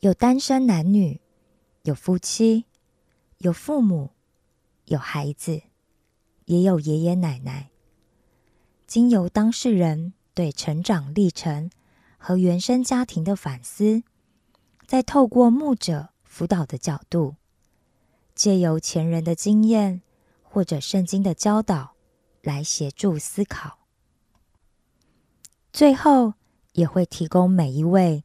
有单身男女，有夫妻，有父母，有孩子，也有爷爷奶奶。经由当事人对成长历程和原生家庭的反思，再透过牧者辅导的角度，借由前人的经验或者圣经的教导。来协助思考，最后也会提供每一位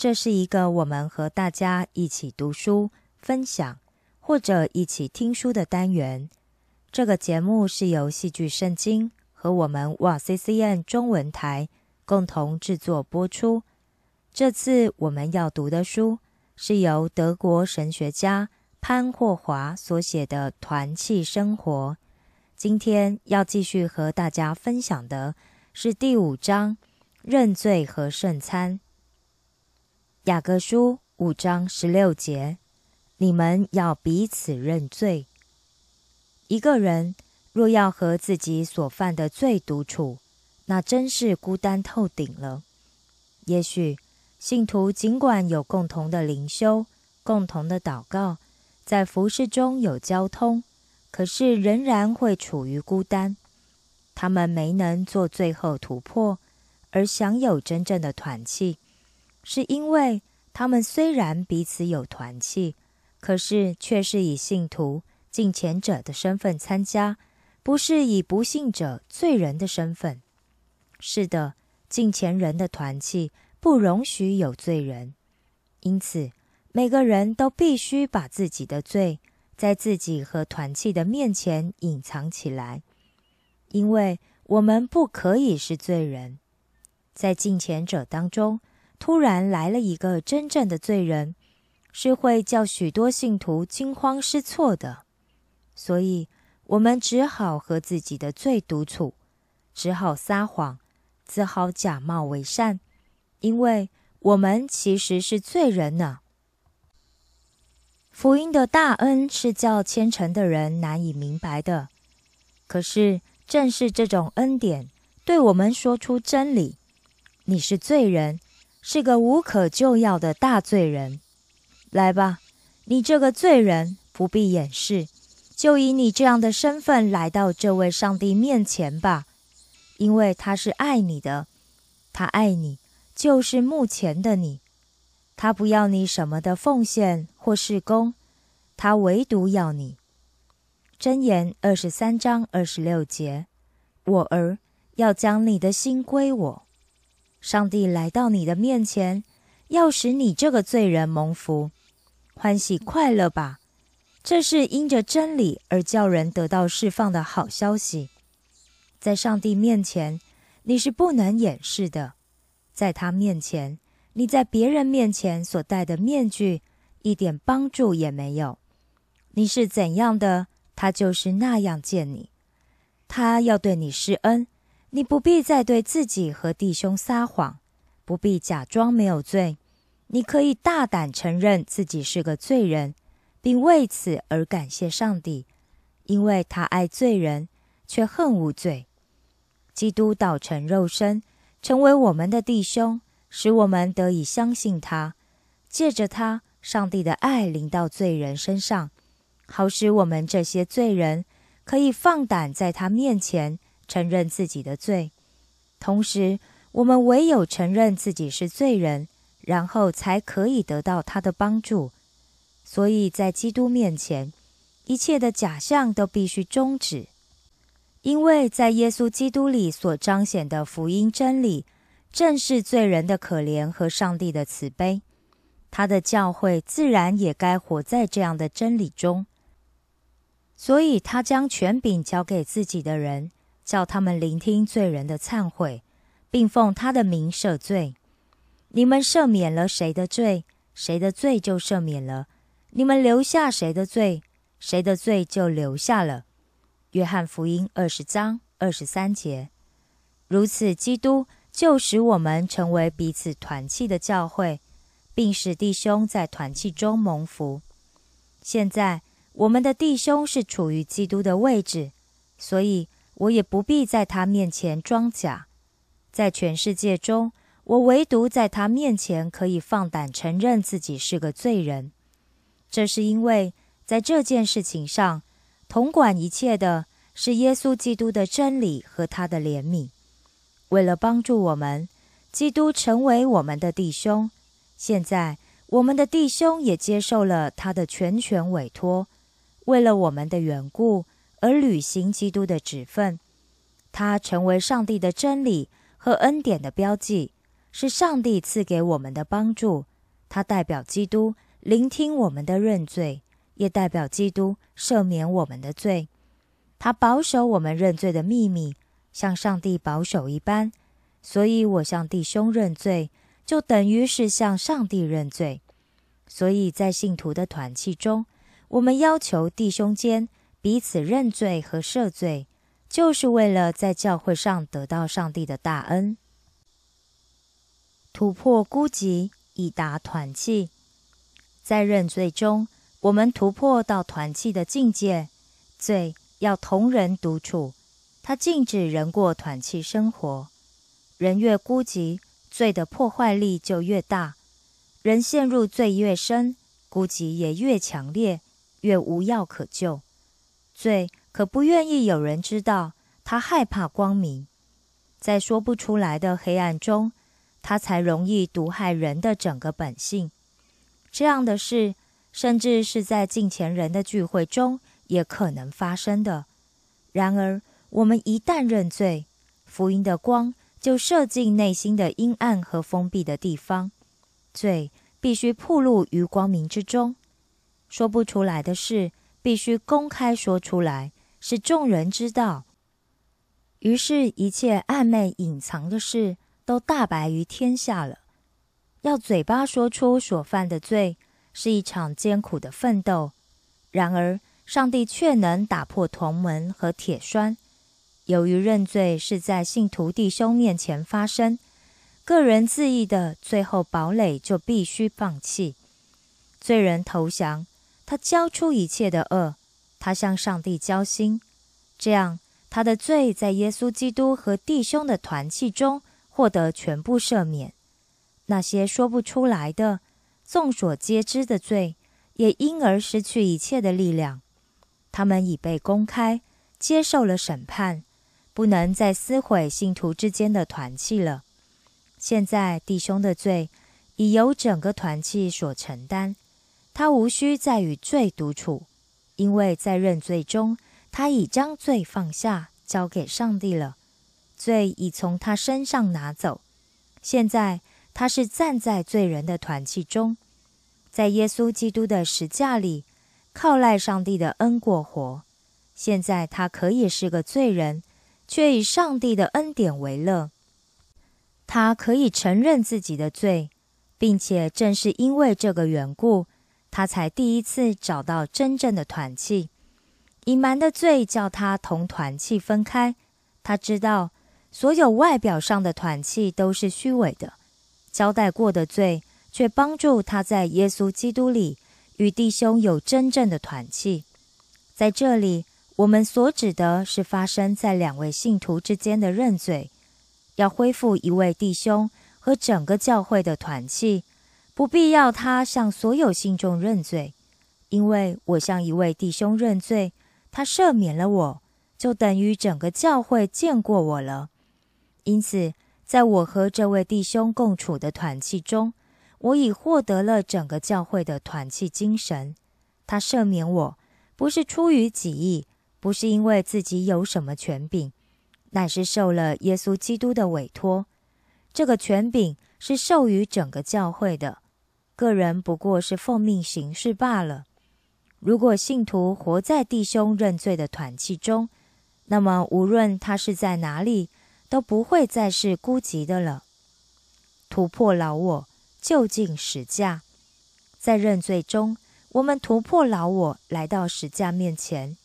这是一个我们和大家一起读书、分享或者一起听书的单元。这个节目是由戏剧圣经和我们瓦 C C N 中文台共同制作播出。这次我们要读的书是由德国神学家潘霍华所写的《团契生活》。今天要继续和大家分享的是第五章认罪和圣餐。雅各书五章十六节：你们要彼此认罪。一个人若要和自己所犯的罪独处，那真是孤单透顶了。也许信徒尽管有共同的灵修、共同的祷告，在服饰中有交通。可是仍然会处于孤单，他们没能做最后突破，而享有真正的团契，是因为他们虽然彼此有团契，可是却是以信徒敬前者的身份参加，不是以不信者罪人的身份。是的，敬前人的团契不容许有罪人，因此每个人都必须把自己的罪。在自己和团契的面前隐藏起来，因为我们不可以是罪人。在敬前者当中，突然来了一个真正的罪人，是会叫许多信徒惊慌失措的。所以，我们只好和自己的罪独处，只好撒谎，只好假冒为善，因为我们其实是罪人呢。福音的大恩是叫虔诚的人难以明白的，可是正是这种恩典，对我们说出真理：你是罪人，是个无可救药的大罪人。来吧，你这个罪人不必掩饰，就以你这样的身份来到这位上帝面前吧，因为他是爱你的，他爱你就是目前的你。他不要你什么的奉献或是功，他唯独要你。箴言二十三章二十六节：我儿要将你的心归我。上帝来到你的面前，要使你这个罪人蒙福，欢喜快乐吧。这是因着真理而叫人得到释放的好消息。在上帝面前，你是不能掩饰的，在他面前。你在别人面前所戴的面具一点帮助也没有。你是怎样的，他就是那样见你。他要对你施恩，你不必再对自己和弟兄撒谎，不必假装没有罪。你可以大胆承认自己是个罪人，并为此而感谢上帝，因为他爱罪人，却恨无罪。基督道成肉身，成为我们的弟兄，使我们得以相信他。借着他，上帝的爱临到罪人身上，好使我们这些罪人可以放胆在他面前承认自己的罪。同时，我们唯有承认自己是罪人，然后才可以得到他的帮助。所以在基督面前，一切的假象都必须终止，因为在耶稣基督里所彰显的福音真理，正是罪人的可怜和上帝的慈悲。他的教会自然也该活在这样的真理中。所以，他将权柄交给自己的人，叫他们聆听罪人的忏悔，并奉他的名赦罪。你们赦免了谁的罪，谁的罪就赦免了。你们留下谁的罪，谁的罪就留下了。约翰福音二十章二十三节。如此，基督就使我们成为彼此团契的教会，并使弟兄在团契中蒙福。现在，我们的弟兄是处于基督的位置，所以我也不必在他面前装假。在全世界中，我唯独在他面前可以放胆承认自己是个罪人。这是因为，在这件事情上，统管一切的是耶稣基督的真理和他的怜悯。为了帮助我们，基督成为我们的弟兄。现在，我们的弟兄也接受了他的全权委托，为了我们的缘故而履行基督的职分。它成为上帝的真理和恩典的标记，是上帝赐给我们的帮助。它代表基督。聆听我们的认罪，也代表基督赦免我们的罪。他保守我们认罪的秘密，像上帝保守一般。所以，我向弟兄认罪，就等于是向上帝认罪。所以在信徒的团契中，我们要求弟兄间彼此认罪和赦罪，就是为了在教会上得到上帝的大恩，突破孤寂，以达团契。在认罪中，我们突破到团契的境界。罪要同人独处，它禁止人过团契生活。人越孤寂，罪的破坏力就越大。人陷入罪越深，孤寂也越强烈，越无药可救。罪可不愿意有人知道，他害怕光明，在说不出来的黑暗中，他才容易毒害人的整个本性。这样的事，甚至是在近前人的聚会中也可能发生的。然而，我们一旦认罪，福音的光就射进内心的阴暗和封闭的地方，罪必须暴露于光明之中。说不出来的事，必须公开说出来，使众人知道。于是，一切暧昧隐藏的事，都大白于天下了。要嘴巴说出所犯的罪，是一场艰苦的奋斗。然而，上帝却能打破铜门和铁栓。由于认罪是在信徒弟兄面前发生，个人自义的最后堡垒就必须放弃。罪人投降，他交出一切的恶，他向上帝交心，这样他的罪在耶稣基督和弟兄的团契中获得全部赦免。那些说不出来的、众所皆知的罪，也因而失去一切的力量。他们已被公开接受了审判，不能再撕毁信徒之间的团契了。现在弟兄的罪已由整个团契所承担，他无需再与罪独处，因为在认罪中，他已将罪放下，交给上帝了。罪已从他身上拿走，现在。他是站在罪人的团契中，在耶稣基督的石架里，靠赖上帝的恩过活。现在他可以是个罪人，却以上帝的恩典为乐。他可以承认自己的罪，并且正是因为这个缘故，他才第一次找到真正的团契。隐瞒的罪叫他同团契分开。他知道所有外表上的团契都是虚伪的。交代过的罪，却帮助他在耶稣基督里与弟兄有真正的团契。在这里，我们所指的是发生在两位信徒之间的认罪，要恢复一位弟兄和整个教会的团契，不必要他向所有信众认罪，因为我向一位弟兄认罪，他赦免了我，就等于整个教会见过我了。因此，在我和这位弟兄共处的团契中，我已获得了整个教会的团契精神。他赦免我，不是出于己意，不是因为自己有什么权柄，乃是受了耶稣基督的委托。这个权柄是授予整个教会的，个人不过是奉命行事罢了。如果信徒活在弟兄认罪的团契中，那么无论他是在哪里，都不会再是孤寂的了。突破老我，就近十架，在认罪中，我们突破老我，来到十架面前。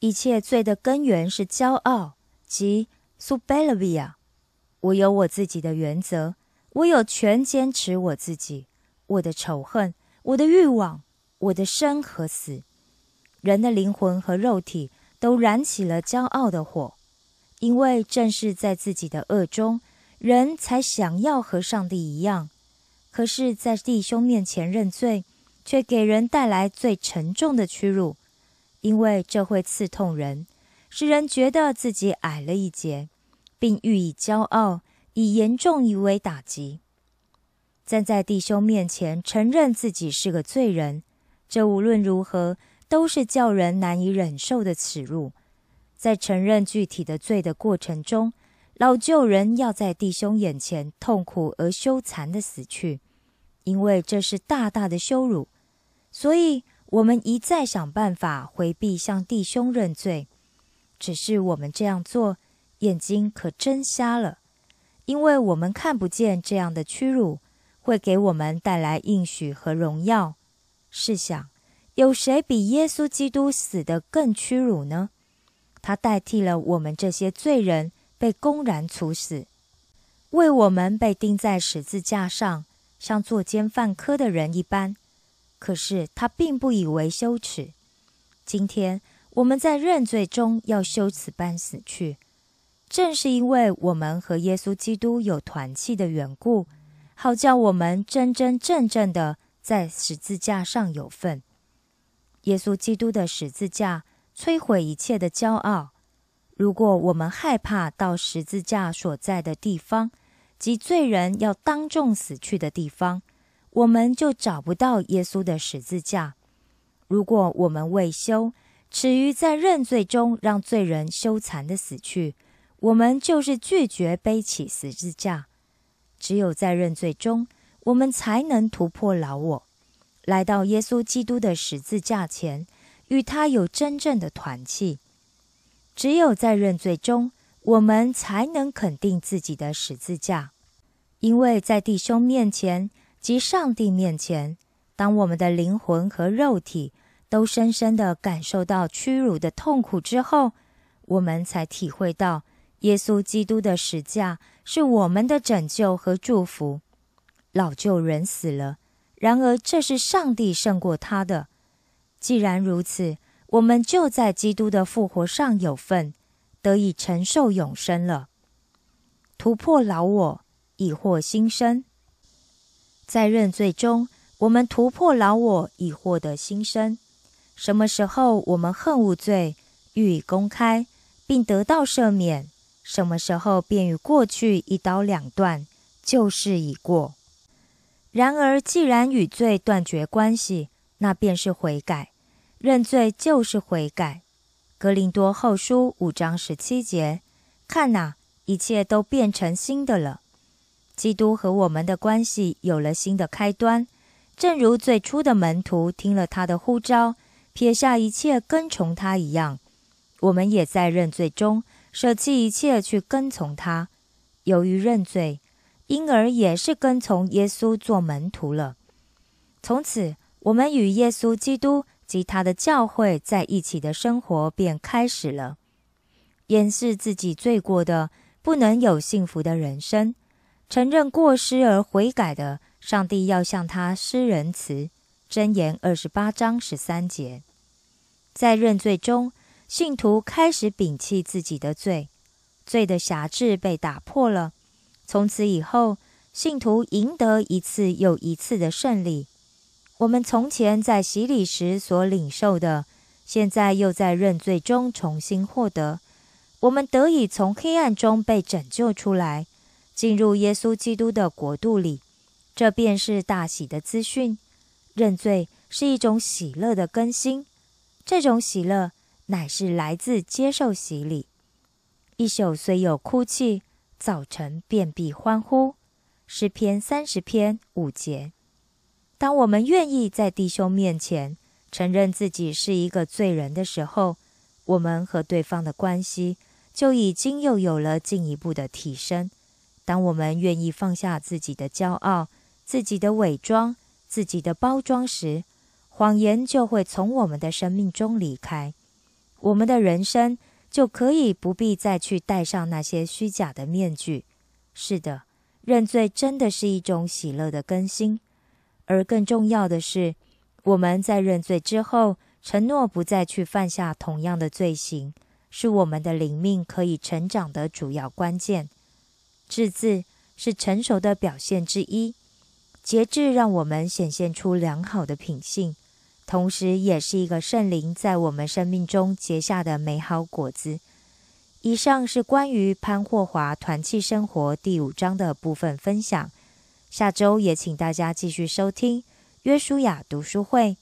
一切罪的根源是骄傲，即 subelvia。我有我自己的原则，我有权坚持我自己，我的仇恨，我的欲望，我的生和死。人的灵魂和肉体都燃起了骄傲的火。因为正是在自己的恶中，人才想要和上帝一样。可是，在弟兄面前认罪，却给人带来最沉重的屈辱，因为这会刺痛人，使人觉得自己矮了一截，并予以骄傲，以严重以为打击。站在弟兄面前承认自己是个罪人，这无论如何都是叫人难以忍受的耻辱。在承认具体的罪的过程中，老旧人要在弟兄眼前痛苦而羞惭的死去，因为这是大大的羞辱。所以，我们一再想办法回避向弟兄认罪。只是我们这样做，眼睛可真瞎了，因为我们看不见这样的屈辱会给我们带来应许和荣耀。试想，有谁比耶稣基督死得更屈辱呢？他代替了我们这些罪人被公然处死，为我们被钉在十字架上，像作奸犯科的人一般。可是他并不以为羞耻。今天我们在认罪中要羞耻般死去，正是因为我们和耶稣基督有团契的缘故，好叫我们真真正正的在十字架上有份。耶稣基督的十字架。摧毁一切的骄傲。如果我们害怕到十字架所在的地方，即罪人要当众死去的地方，我们就找不到耶稣的十字架。如果我们未修，耻于在认罪中让罪人羞惭的死去，我们就是拒绝背起十字架。只有在认罪中，我们才能突破老我，来到耶稣基督的十字架前。与他有真正的团契，只有在认罪中，我们才能肯定自己的十字架。因为在弟兄面前及上帝面前，当我们的灵魂和肉体都深深的感受到屈辱的痛苦之后，我们才体会到耶稣基督的十架是我们的拯救和祝福。老旧人死了，然而这是上帝胜过他的。既然如此，我们就在基督的复活上有份，得以承受永生了。突破老我，以获新生。在认罪中，我们突破老我，以获得新生。什么时候我们恨恶罪，予以公开，并得到赦免？什么时候便与过去一刀两断，旧事已过。然而，既然与罪断绝关系，那便是悔改。认罪就是悔改。格林多后书五章十七节，看呐，一切都变成新的了。基督和我们的关系有了新的开端，正如最初的门徒听了他的呼召，撇下一切跟从他一样。我们也在认罪中舍弃一切去跟从他。由于认罪，因而也是跟从耶稣做门徒了。从此，我们与耶稣基督。及他的教会在一起的生活便开始了。掩饰自己罪过的，不能有幸福的人生；承认过失而悔改的，上帝要向他施仁慈。箴言二十八章十三节，在认罪中，信徒开始摒弃自己的罪，罪的辖制被打破了。从此以后，信徒赢得一次又一次的胜利。我们从前在洗礼时所领受的，现在又在认罪中重新获得。我们得以从黑暗中被拯救出来，进入耶稣基督的国度里。这便是大喜的资讯。认罪是一种喜乐的更新，这种喜乐乃是来自接受洗礼。一宿虽有哭泣，早晨便必欢呼。诗篇三十篇五节。当我们愿意在弟兄面前承认自己是一个罪人的时候，我们和对方的关系就已经又有了进一步的提升。当我们愿意放下自己的骄傲。自己的伪装，自己的包装时，谎言就会从我们的生命中离开，我们的人生就可以不必再去戴上那些虚假的面具。是的，认罪真的是一种喜乐的更新，而更重要的是，我们在认罪之后，承诺不再去犯下同样的罪行，是我们的灵命可以成长的主要关键。智字是成熟的表现之一。节制让我们显现出良好的品性，同时也是一个圣灵在我们生命中结下的美好果子。以上是关于潘霍华团契生活第五章的部分分享。下周也请大家继续收听约书亚读书会，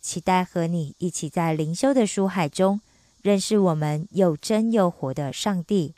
期待和你一起在灵修的书海中认识我们又真又活的上帝。